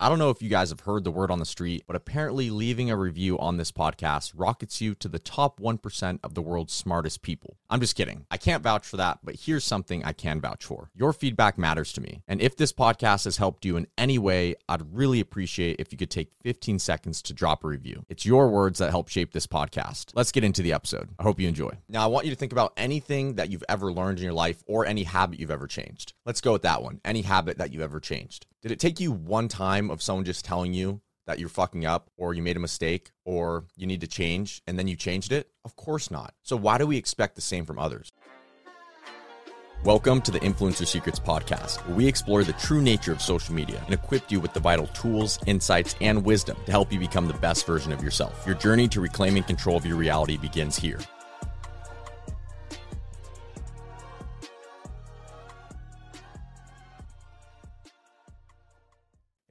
I don't know if you guys have heard the word on the street, but apparently leaving a review on this podcast rockets you to the top 1% of the world's smartest people. I'm just kidding. I can't vouch for that, but here's something I can vouch for. Your feedback matters to me. And if this podcast has helped you in any way, I'd really appreciate if you could take 15 seconds to drop a review. It's your words that help shape this podcast. Let's get into the episode. I hope you enjoy. Now, I want you to think about anything that you've ever learned in your life or any habit you've ever changed. Let's go with that one. Any habit that you've ever changed. Did it take you one time of someone just telling you that you're fucking up or you made a mistake or you need to change and then you changed it? Of course not. So why do we expect the same from others? Welcome to the Influencer Secrets Podcast, where we explore the true nature of social media and equip you with the vital tools, insights, and wisdom to help you become the best version of yourself. Your journey to reclaiming control of your reality begins here.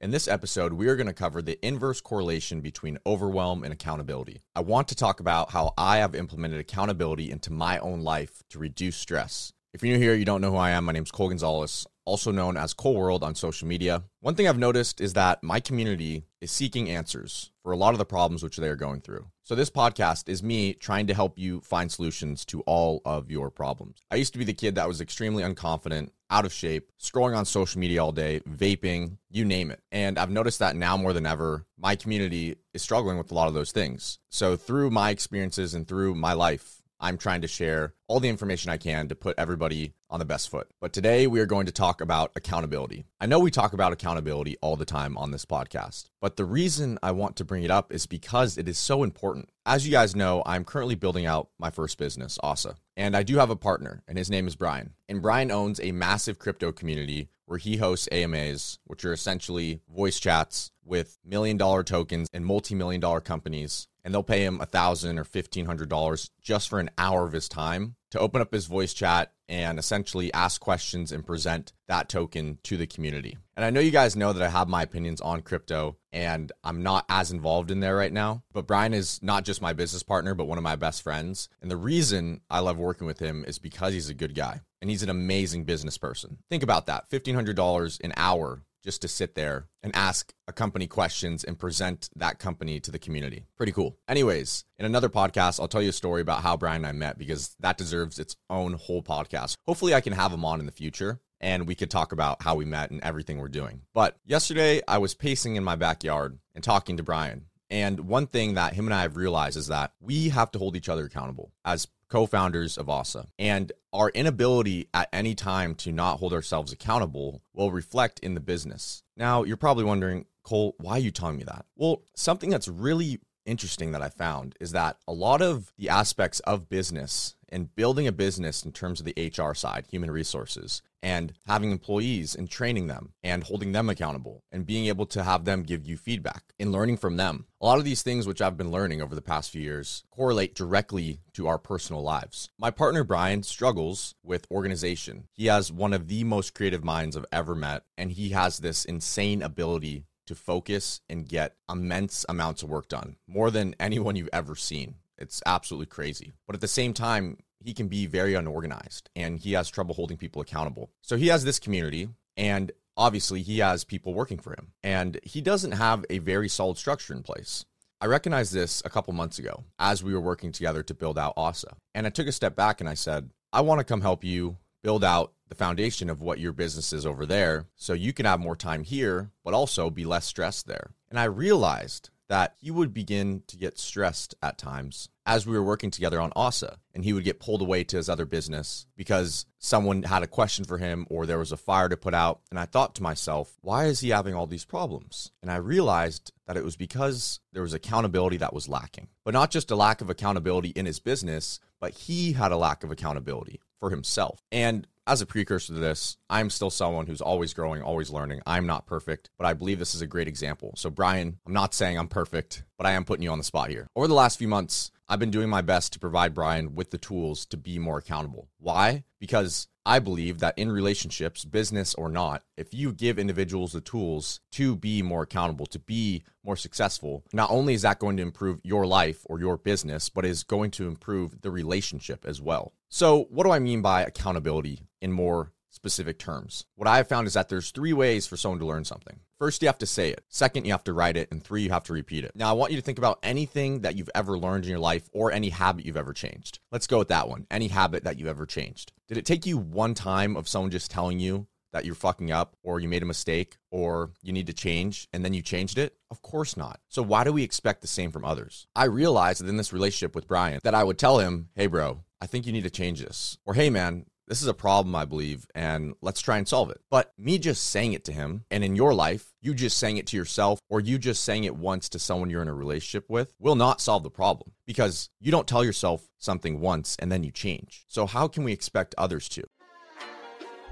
In this episode, we are going to cover the inverse correlation between overwhelm and accountability. I want to talk about how I have implemented accountability into my own life to reduce stress. If you're new here, you don't know who I am. My name is Cole Gonzalez, also known as Cole World on social media. One thing I've noticed is that my community is seeking answers for a lot of the problems which they are going through. So, this podcast is me trying to help you find solutions to all of your problems. I used to be the kid that was extremely unconfident, out of shape, scrolling on social media all day, vaping, you name it. And I've noticed that now more than ever, my community is struggling with a lot of those things. So, through my experiences and through my life, I'm trying to share all the information I can to put everybody on the best foot. But today we are going to talk about accountability. I know we talk about accountability all the time on this podcast, but the reason I want to bring it up is because it is so important. As you guys know, I'm currently building out my first business, OSSA, and I do have a partner, and his name is Brian. And Brian owns a massive crypto community where he hosts AMAs, which are essentially voice chats with million dollar tokens and multi million dollar companies and they'll pay him a thousand or fifteen hundred dollars just for an hour of his time to open up his voice chat and essentially ask questions and present that token to the community. And I know you guys know that I have my opinions on crypto and I'm not as involved in there right now, but Brian is not just my business partner, but one of my best friends. And the reason I love working with him is because he's a good guy and he's an amazing business person. Think about that $1,500 an hour just to sit there and ask a company questions and present that company to the community. Pretty cool. Anyways, in another podcast, I'll tell you a story about how Brian and I met because that deserves its own whole podcast. Hopefully, I can have him on in the future and we could talk about how we met and everything we're doing. But yesterday, I was pacing in my backyard and talking to Brian. And one thing that him and I have realized is that we have to hold each other accountable as co founders of OSSA. And our inability at any time to not hold ourselves accountable will reflect in the business. Now, you're probably wondering, Cole, why are you telling me that? Well, something that's really interesting that I found is that a lot of the aspects of business and building a business in terms of the HR side, human resources, and having employees and training them and holding them accountable and being able to have them give you feedback and learning from them. A lot of these things, which I've been learning over the past few years, correlate directly to our personal lives. My partner Brian struggles with organization. He has one of the most creative minds I've ever met, and he has this insane ability to focus and get immense amounts of work done, more than anyone you've ever seen. It's absolutely crazy. But at the same time, he can be very unorganized and he has trouble holding people accountable. So he has this community and obviously he has people working for him and he doesn't have a very solid structure in place. I recognized this a couple months ago as we were working together to build out OSSA. And I took a step back and I said, I want to come help you build out the foundation of what your business is over there so you can have more time here, but also be less stressed there. And I realized that he would begin to get stressed at times as we were working together on OSSA. And he would get pulled away to his other business because someone had a question for him or there was a fire to put out. And I thought to myself, why is he having all these problems? And I realized that it was because there was accountability that was lacking. But not just a lack of accountability in his business, but he had a lack of accountability for himself. And as a precursor to this, I'm still someone who's always growing, always learning. I'm not perfect, but I believe this is a great example. So, Brian, I'm not saying I'm perfect, but I am putting you on the spot here. Over the last few months, I've been doing my best to provide Brian with the tools to be more accountable. Why? Because I believe that in relationships, business or not, if you give individuals the tools to be more accountable, to be more successful, not only is that going to improve your life or your business, but is going to improve the relationship as well. So, what do I mean by accountability in more specific terms. What I have found is that there's three ways for someone to learn something. First, you have to say it. Second, you have to write it. And three, you have to repeat it. Now, I want you to think about anything that you've ever learned in your life or any habit you've ever changed. Let's go with that one. Any habit that you've ever changed. Did it take you one time of someone just telling you that you're fucking up or you made a mistake or you need to change and then you changed it? Of course not. So why do we expect the same from others? I realized that in this relationship with Brian that I would tell him, "Hey bro, I think you need to change this." Or, "Hey man, this is a problem, I believe, and let's try and solve it. But me just saying it to him, and in your life, you just saying it to yourself, or you just saying it once to someone you're in a relationship with, will not solve the problem because you don't tell yourself something once and then you change. So, how can we expect others to?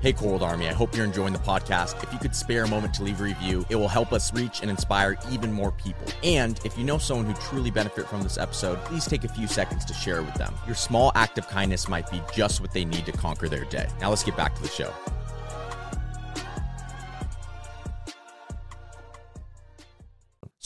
Hey, Cold Army, I hope you're enjoying the podcast. If you could spare a moment to leave a review, it will help us reach and inspire even more people. And if you know someone who truly benefit from this episode, please take a few seconds to share it with them. Your small act of kindness might be just what they need to conquer their day. Now let's get back to the show.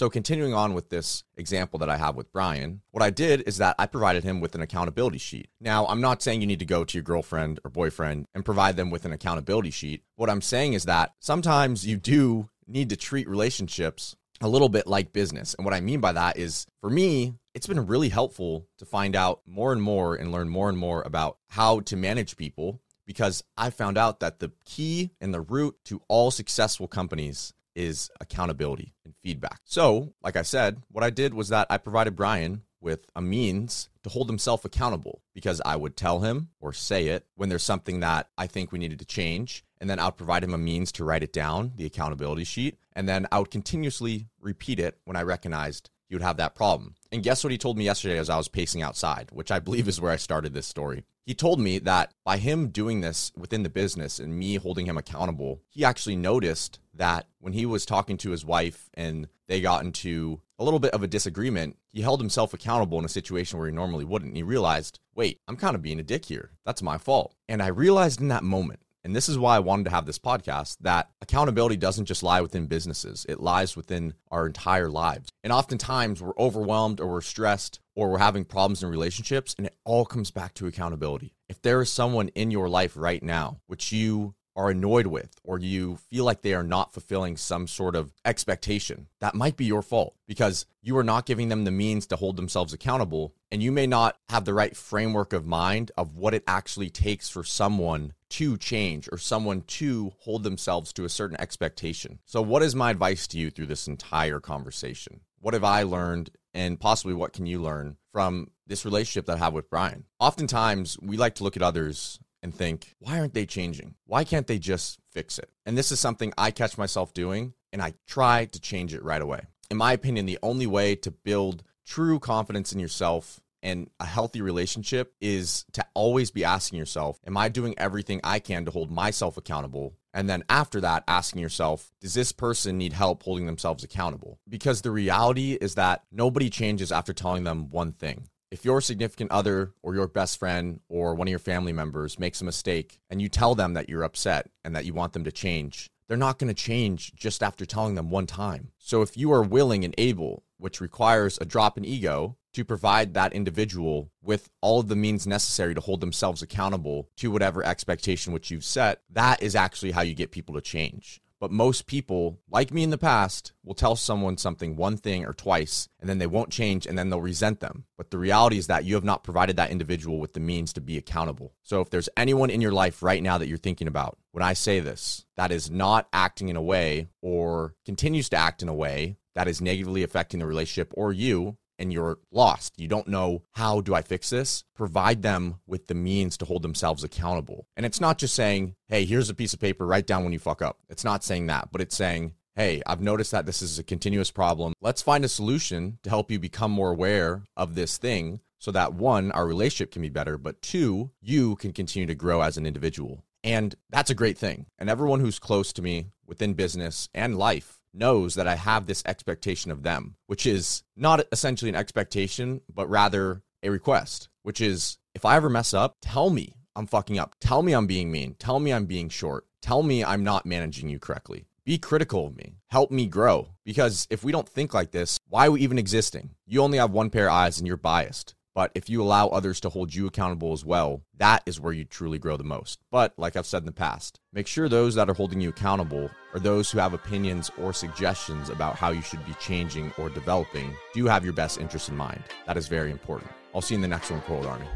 So, continuing on with this example that I have with Brian, what I did is that I provided him with an accountability sheet. Now, I'm not saying you need to go to your girlfriend or boyfriend and provide them with an accountability sheet. What I'm saying is that sometimes you do need to treat relationships a little bit like business. And what I mean by that is for me, it's been really helpful to find out more and more and learn more and more about how to manage people because I found out that the key and the root to all successful companies is accountability feedback. So, like I said, what I did was that I provided Brian with a means to hold himself accountable because I would tell him or say it when there's something that I think we needed to change. And then I'll provide him a means to write it down, the accountability sheet. And then I would continuously repeat it when I recognized he would have that problem. And guess what he told me yesterday as I was pacing outside, which I believe is where I started this story. He told me that by him doing this within the business and me holding him accountable, he actually noticed that when he was talking to his wife and they got into a little bit of a disagreement, he held himself accountable in a situation where he normally wouldn't. And he realized, wait, I'm kind of being a dick here. That's my fault. And I realized in that moment and this is why I wanted to have this podcast that accountability doesn't just lie within businesses, it lies within our entire lives. And oftentimes we're overwhelmed or we're stressed or we're having problems in relationships, and it all comes back to accountability. If there is someone in your life right now which you are annoyed with or you feel like they are not fulfilling some sort of expectation, that might be your fault because you are not giving them the means to hold themselves accountable. And you may not have the right framework of mind of what it actually takes for someone to change or someone to hold themselves to a certain expectation. So, what is my advice to you through this entire conversation? What have I learned, and possibly what can you learn from this relationship that I have with Brian? Oftentimes, we like to look at others and think, why aren't they changing? Why can't they just fix it? And this is something I catch myself doing, and I try to change it right away. In my opinion, the only way to build true confidence in yourself and a healthy relationship is to always be asking yourself, Am I doing everything I can to hold myself accountable? And then after that, asking yourself, Does this person need help holding themselves accountable? Because the reality is that nobody changes after telling them one thing if your significant other or your best friend or one of your family members makes a mistake and you tell them that you're upset and that you want them to change, they're not going to change just after telling them one time. So if you are willing and able, which requires a drop in ego, to provide that individual with all of the means necessary to hold themselves accountable to whatever expectation which you've set, that is actually how you get people to change. But most people, like me in the past, will tell someone something one thing or twice, and then they won't change, and then they'll resent them. But the reality is that you have not provided that individual with the means to be accountable. So if there's anyone in your life right now that you're thinking about, when I say this, that is not acting in a way or continues to act in a way that is negatively affecting the relationship or you, and you're lost. You don't know how do I fix this? Provide them with the means to hold themselves accountable. And it's not just saying, hey, here's a piece of paper, write down when you fuck up. It's not saying that, but it's saying, hey, I've noticed that this is a continuous problem. Let's find a solution to help you become more aware of this thing so that one, our relationship can be better, but two, you can continue to grow as an individual. And that's a great thing. And everyone who's close to me within business and life knows that I have this expectation of them, which is not essentially an expectation, but rather a request, which is if I ever mess up, tell me I'm fucking up. Tell me I'm being mean. Tell me I'm being short. Tell me I'm not managing you correctly. Be critical of me. Help me grow. Because if we don't think like this, why are we even existing? You only have one pair of eyes and you're biased. But if you allow others to hold you accountable as well, that is where you truly grow the most. But like I've said in the past, make sure those that are holding you accountable are those who have opinions or suggestions about how you should be changing or developing do have your best interest in mind. That is very important. I'll see you in the next one, Cold Army.